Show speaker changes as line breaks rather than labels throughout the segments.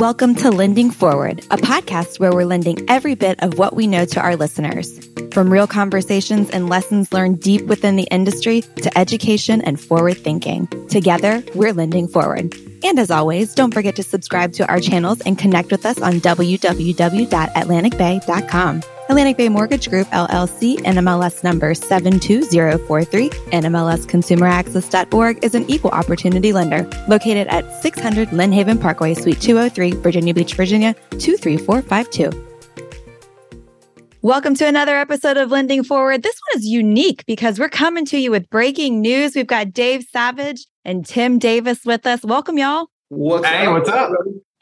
Welcome to Lending Forward, a podcast where we're lending every bit of what we know to our listeners. From real conversations and lessons learned deep within the industry to education and forward thinking. Together, we're lending forward. And as always, don't forget to subscribe to our channels and connect with us on www.atlanticbay.com. Atlantic Bay Mortgage Group, LLC, NMLS number 72043, NMLSconsumeraccess.org is an equal opportunity lender located at 600 Lynnhaven Parkway, Suite 203, Virginia Beach, Virginia 23452. Welcome to another episode of Lending Forward. This one is unique because we're coming to you with breaking news. We've got Dave Savage and Tim Davis with us. Welcome, y'all.
What's
hey,
up?
what's up?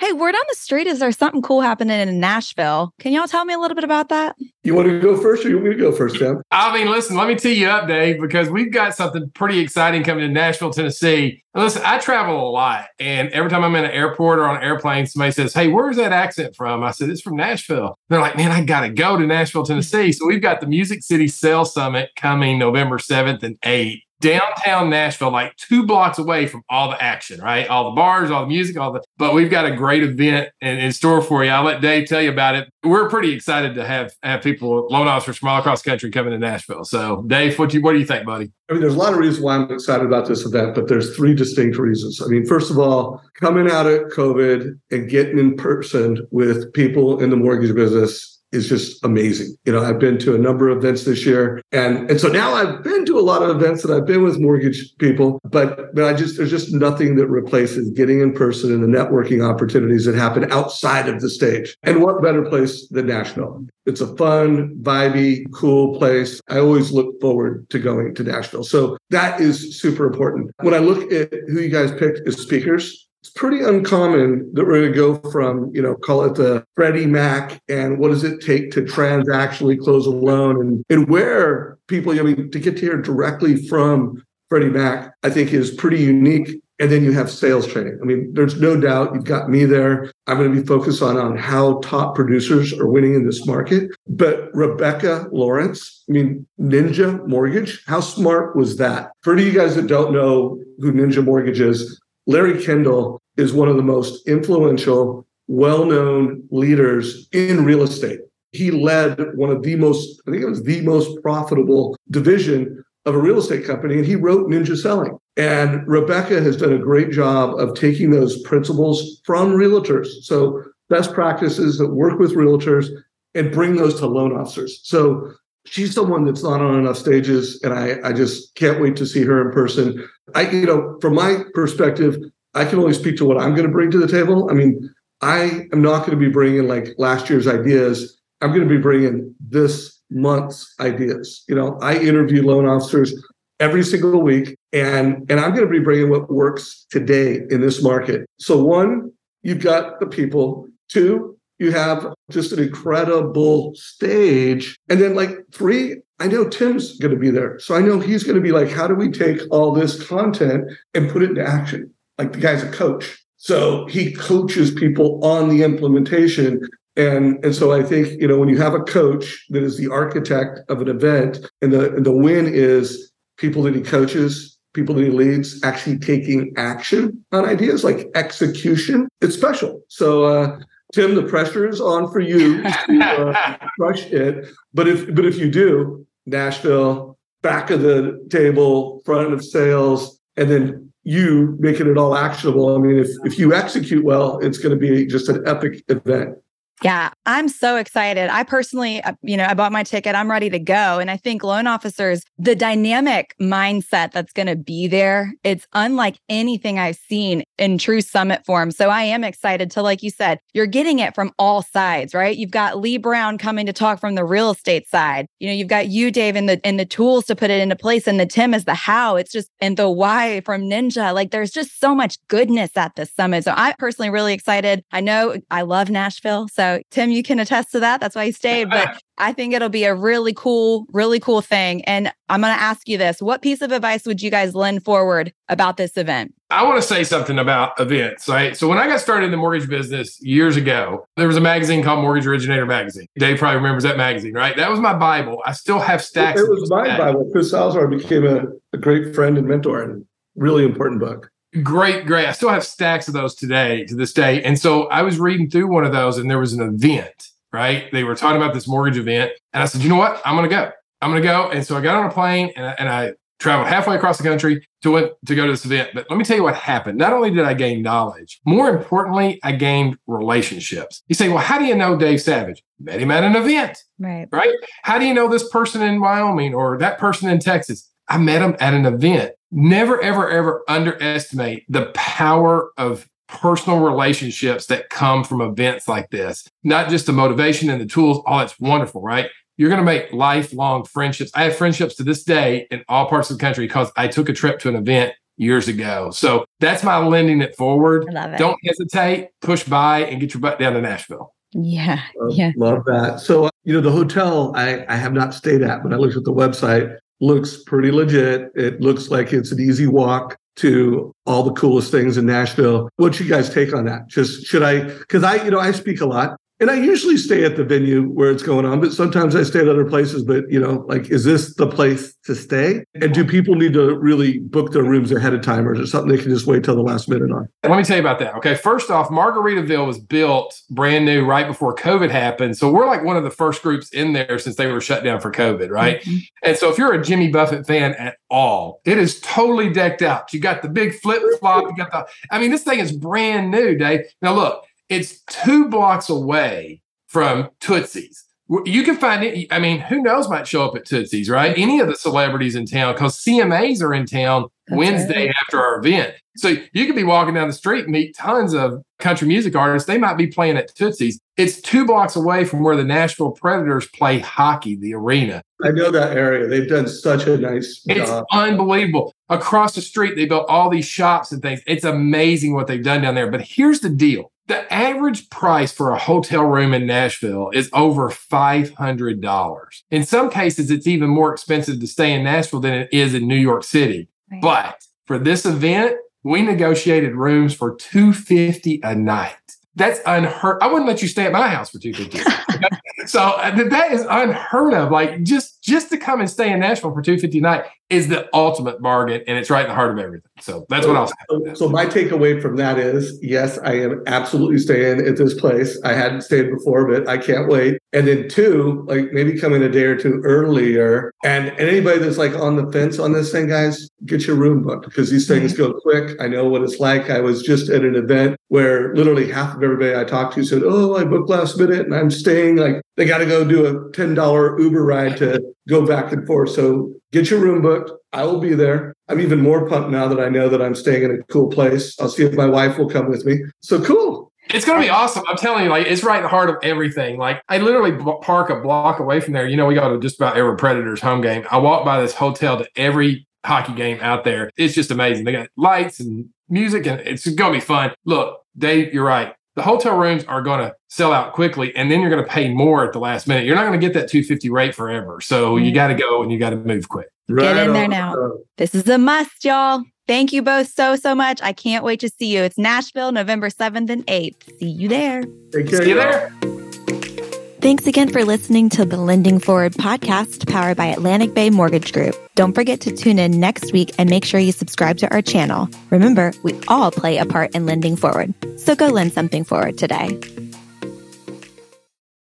Hey, word on the street is there something cool happening in Nashville? Can y'all tell me a little bit about that?
You want to go first or you want me to go first, Tim?
I mean, listen, let me tee you up, Dave, because we've got something pretty exciting coming to Nashville, Tennessee. And listen, I travel a lot, and every time I'm in an airport or on an airplane, somebody says, Hey, where's that accent from? I said, It's from Nashville. They're like, Man, I got to go to Nashville, Tennessee. So we've got the Music City Sales Summit coming November 7th and 8th. Downtown Nashville, like two blocks away from all the action, right? All the bars, all the music, all the. But we've got a great event in, in store for you. I'll let Dave tell you about it. We're pretty excited to have have people, loan officers from all across the country coming to Nashville. So, Dave, what do you what do you think, buddy?
I mean, there's a lot of reasons why I'm excited about this event, but there's three distinct reasons. I mean, first of all, coming out of COVID and getting in person with people in the mortgage business is just amazing. You know, I've been to a number of events this year. And and so now I've been to a lot of events that I've been with mortgage people, but but I just there's just nothing that replaces getting in person and the networking opportunities that happen outside of the stage. And what better place than Nashville? It's a fun, vibey, cool place. I always look forward to going to Nashville. So that is super important. When I look at who you guys picked as speakers, it's pretty uncommon that we're going to go from, you know, call it the Freddie Mac and what does it take to transactionally close a loan and, and where people, I mean, to get to hear directly from Freddie Mac, I think is pretty unique. And then you have sales training. I mean, there's no doubt you've got me there. I'm going to be focused on, on how top producers are winning in this market. But Rebecca Lawrence, I mean, Ninja Mortgage, how smart was that? For you guys that don't know who Ninja Mortgage is, Larry Kendall is one of the most influential, well known leaders in real estate. He led one of the most, I think it was the most profitable division of a real estate company, and he wrote Ninja Selling. And Rebecca has done a great job of taking those principles from realtors. So, best practices that work with realtors and bring those to loan officers. So, she's someone that's not on enough stages and I, I just can't wait to see her in person. I you know from my perspective i can only speak to what i'm going to bring to the table. I mean i am not going to be bringing like last year's ideas. I'm going to be bringing this month's ideas. You know i interview loan officers every single week and and i'm going to be bringing what works today in this market. So one you've got the people. Two you have just an incredible stage. And then, like, three, I know Tim's going to be there. So I know he's going to be like, how do we take all this content and put it into action? Like, the guy's a coach. So he coaches people on the implementation. And, and so I think, you know, when you have a coach that is the architect of an event and the, and the win is people that he coaches, people that he leads actually taking action on ideas like execution, it's special. So, uh, Tim, the pressure is on for you to uh, crush it. But if but if you do, Nashville, back of the table, front of sales, and then you making it all actionable. I mean, if if you execute well, it's going to be just an epic event.
Yeah, I'm so excited. I personally, uh, you know, I bought my ticket. I'm ready to go. And I think loan officers, the dynamic mindset that's going to be there, it's unlike anything I've seen in true summit form. So I am excited to, like you said, you're getting it from all sides, right? You've got Lee Brown coming to talk from the real estate side. You know, you've got you, Dave, and the and the tools to put it into place, and the Tim is the how. It's just and the why from Ninja. Like there's just so much goodness at this summit. So I'm personally really excited. I know I love Nashville. So Tim, you can attest to that. That's why you stayed. But I think it'll be a really cool, really cool thing. And I'm going to ask you this what piece of advice would you guys lend forward about this event?
I want to say something about events, right? So when I got started in the mortgage business years ago, there was a magazine called Mortgage Originator Magazine. Dave probably remembers that magazine, right? That was my Bible. I still have stacks.
It was my Bible. Chris Salazar became a, a great friend and mentor and really important book.
Great, great. I still have stacks of those today to this day. And so I was reading through one of those and there was an event, right? They were talking about this mortgage event. And I said, you know what? I'm going to go. I'm going to go. And so I got on a plane and I, and I traveled halfway across the country to went, to go to this event. But let me tell you what happened. Not only did I gain knowledge, more importantly, I gained relationships. You say, well, how do you know Dave Savage? Met him at an event.
Right.
Right. How do you know this person in Wyoming or that person in Texas? I met him at an event. Never, ever, ever underestimate the power of personal relationships that come from events like this. Not just the motivation and the tools. Oh, that's wonderful, right? You're going to make lifelong friendships. I have friendships to this day in all parts of the country because I took a trip to an event years ago. So that's my lending it forward.
I love it.
Don't hesitate, push by and get your butt down to Nashville.
Yeah.
Uh,
Yeah.
Love that. So, uh, you know, the hotel I, I have not stayed at, but I looked at the website, looks pretty legit. It looks like it's an easy walk to all the coolest things in Nashville. What's you guys take on that? Just should I, because I, you know, I speak a lot and I usually stay at the venue where it's going on, but sometimes I stay at other places. But, you know, like, is this the place to stay? And do people need to really book their rooms ahead of time or is it something they can just wait till the last minute on?
Let me tell you about that. Okay. First off, Margaritaville was built brand new right before COVID happened. So we're like one of the first groups in there since they were shut down for COVID, right?
Mhm.
And so if you're a Jimmy Buffett fan at all, it is totally decked out. You got the big flip flop. You got the, I mean, this thing is brand new, Dave. Now look, it's two blocks away from Tootsie's. You can find it. I mean, who knows might show up at Tootsie's, right? Any of the celebrities in town, because CMAs are in town
That's
Wednesday
right.
after our event. So you could be walking down the street and meet tons of country music artists. They might be playing at Tootsie's. It's two blocks away from where the Nashville Predators play hockey, the arena.
I know that area. They've done such a nice
It's
job.
unbelievable. Across the street, they built all these shops and things. It's amazing what they've done down there. But here's the deal the average price for a hotel room in Nashville is over $500. In some cases, it's even more expensive to stay in Nashville than it is in New York City.
Right.
But for this event, we negotiated rooms for 250 a night. That's unheard. I wouldn't let you stay at my house for 250. so uh, that is unheard of. Like just just to come and stay in Nashville for 250 a night is the ultimate bargain and it's right in the heart of everything. So that's what I'll say.
So, my takeaway from that is, yes, I am absolutely staying at this place. I hadn't stayed before, but I can't wait. And then two, like maybe come in a day or two earlier. And, and anybody that's like on the fence on this thing, guys, get your room booked because these things go quick. I know what it's like. I was just at an event where literally half of everybody I talked to said, "Oh, I booked last minute and I'm staying." Like they got to go do a ten dollar Uber ride to go back and forth. So get your room booked. I will be there. I'm even more pumped now that I know that I'm staying in a cool place. I'll see if my wife will come with me. So cool.
It's going to be awesome. I'm telling you, like it's right in the heart of everything. Like I literally b- park a block away from there. You know, we go to just about every Predators home game. I walk by this hotel to every hockey game out there. It's just amazing. They got lights and music, and it's going to be fun. Look, Dave, you're right. The hotel rooms are going to sell out quickly, and then you're going to pay more at the last minute. You're not going to get that 250 rate forever. So you
Mhm.
got to go and you got to move quick.
Get in there
on.
now. This is a must, y'all. Thank you both so, so much. I can't wait to see you. It's Nashville, November 7th and 8th. See you there.
Take care.
See you
y'all.
there.
Thanks again for listening to the Lending Forward podcast powered by Atlantic Bay Mortgage Group. Don't forget to tune in next week and make sure you subscribe to our channel. Remember, we all play a part in lending forward. So go lend something forward today.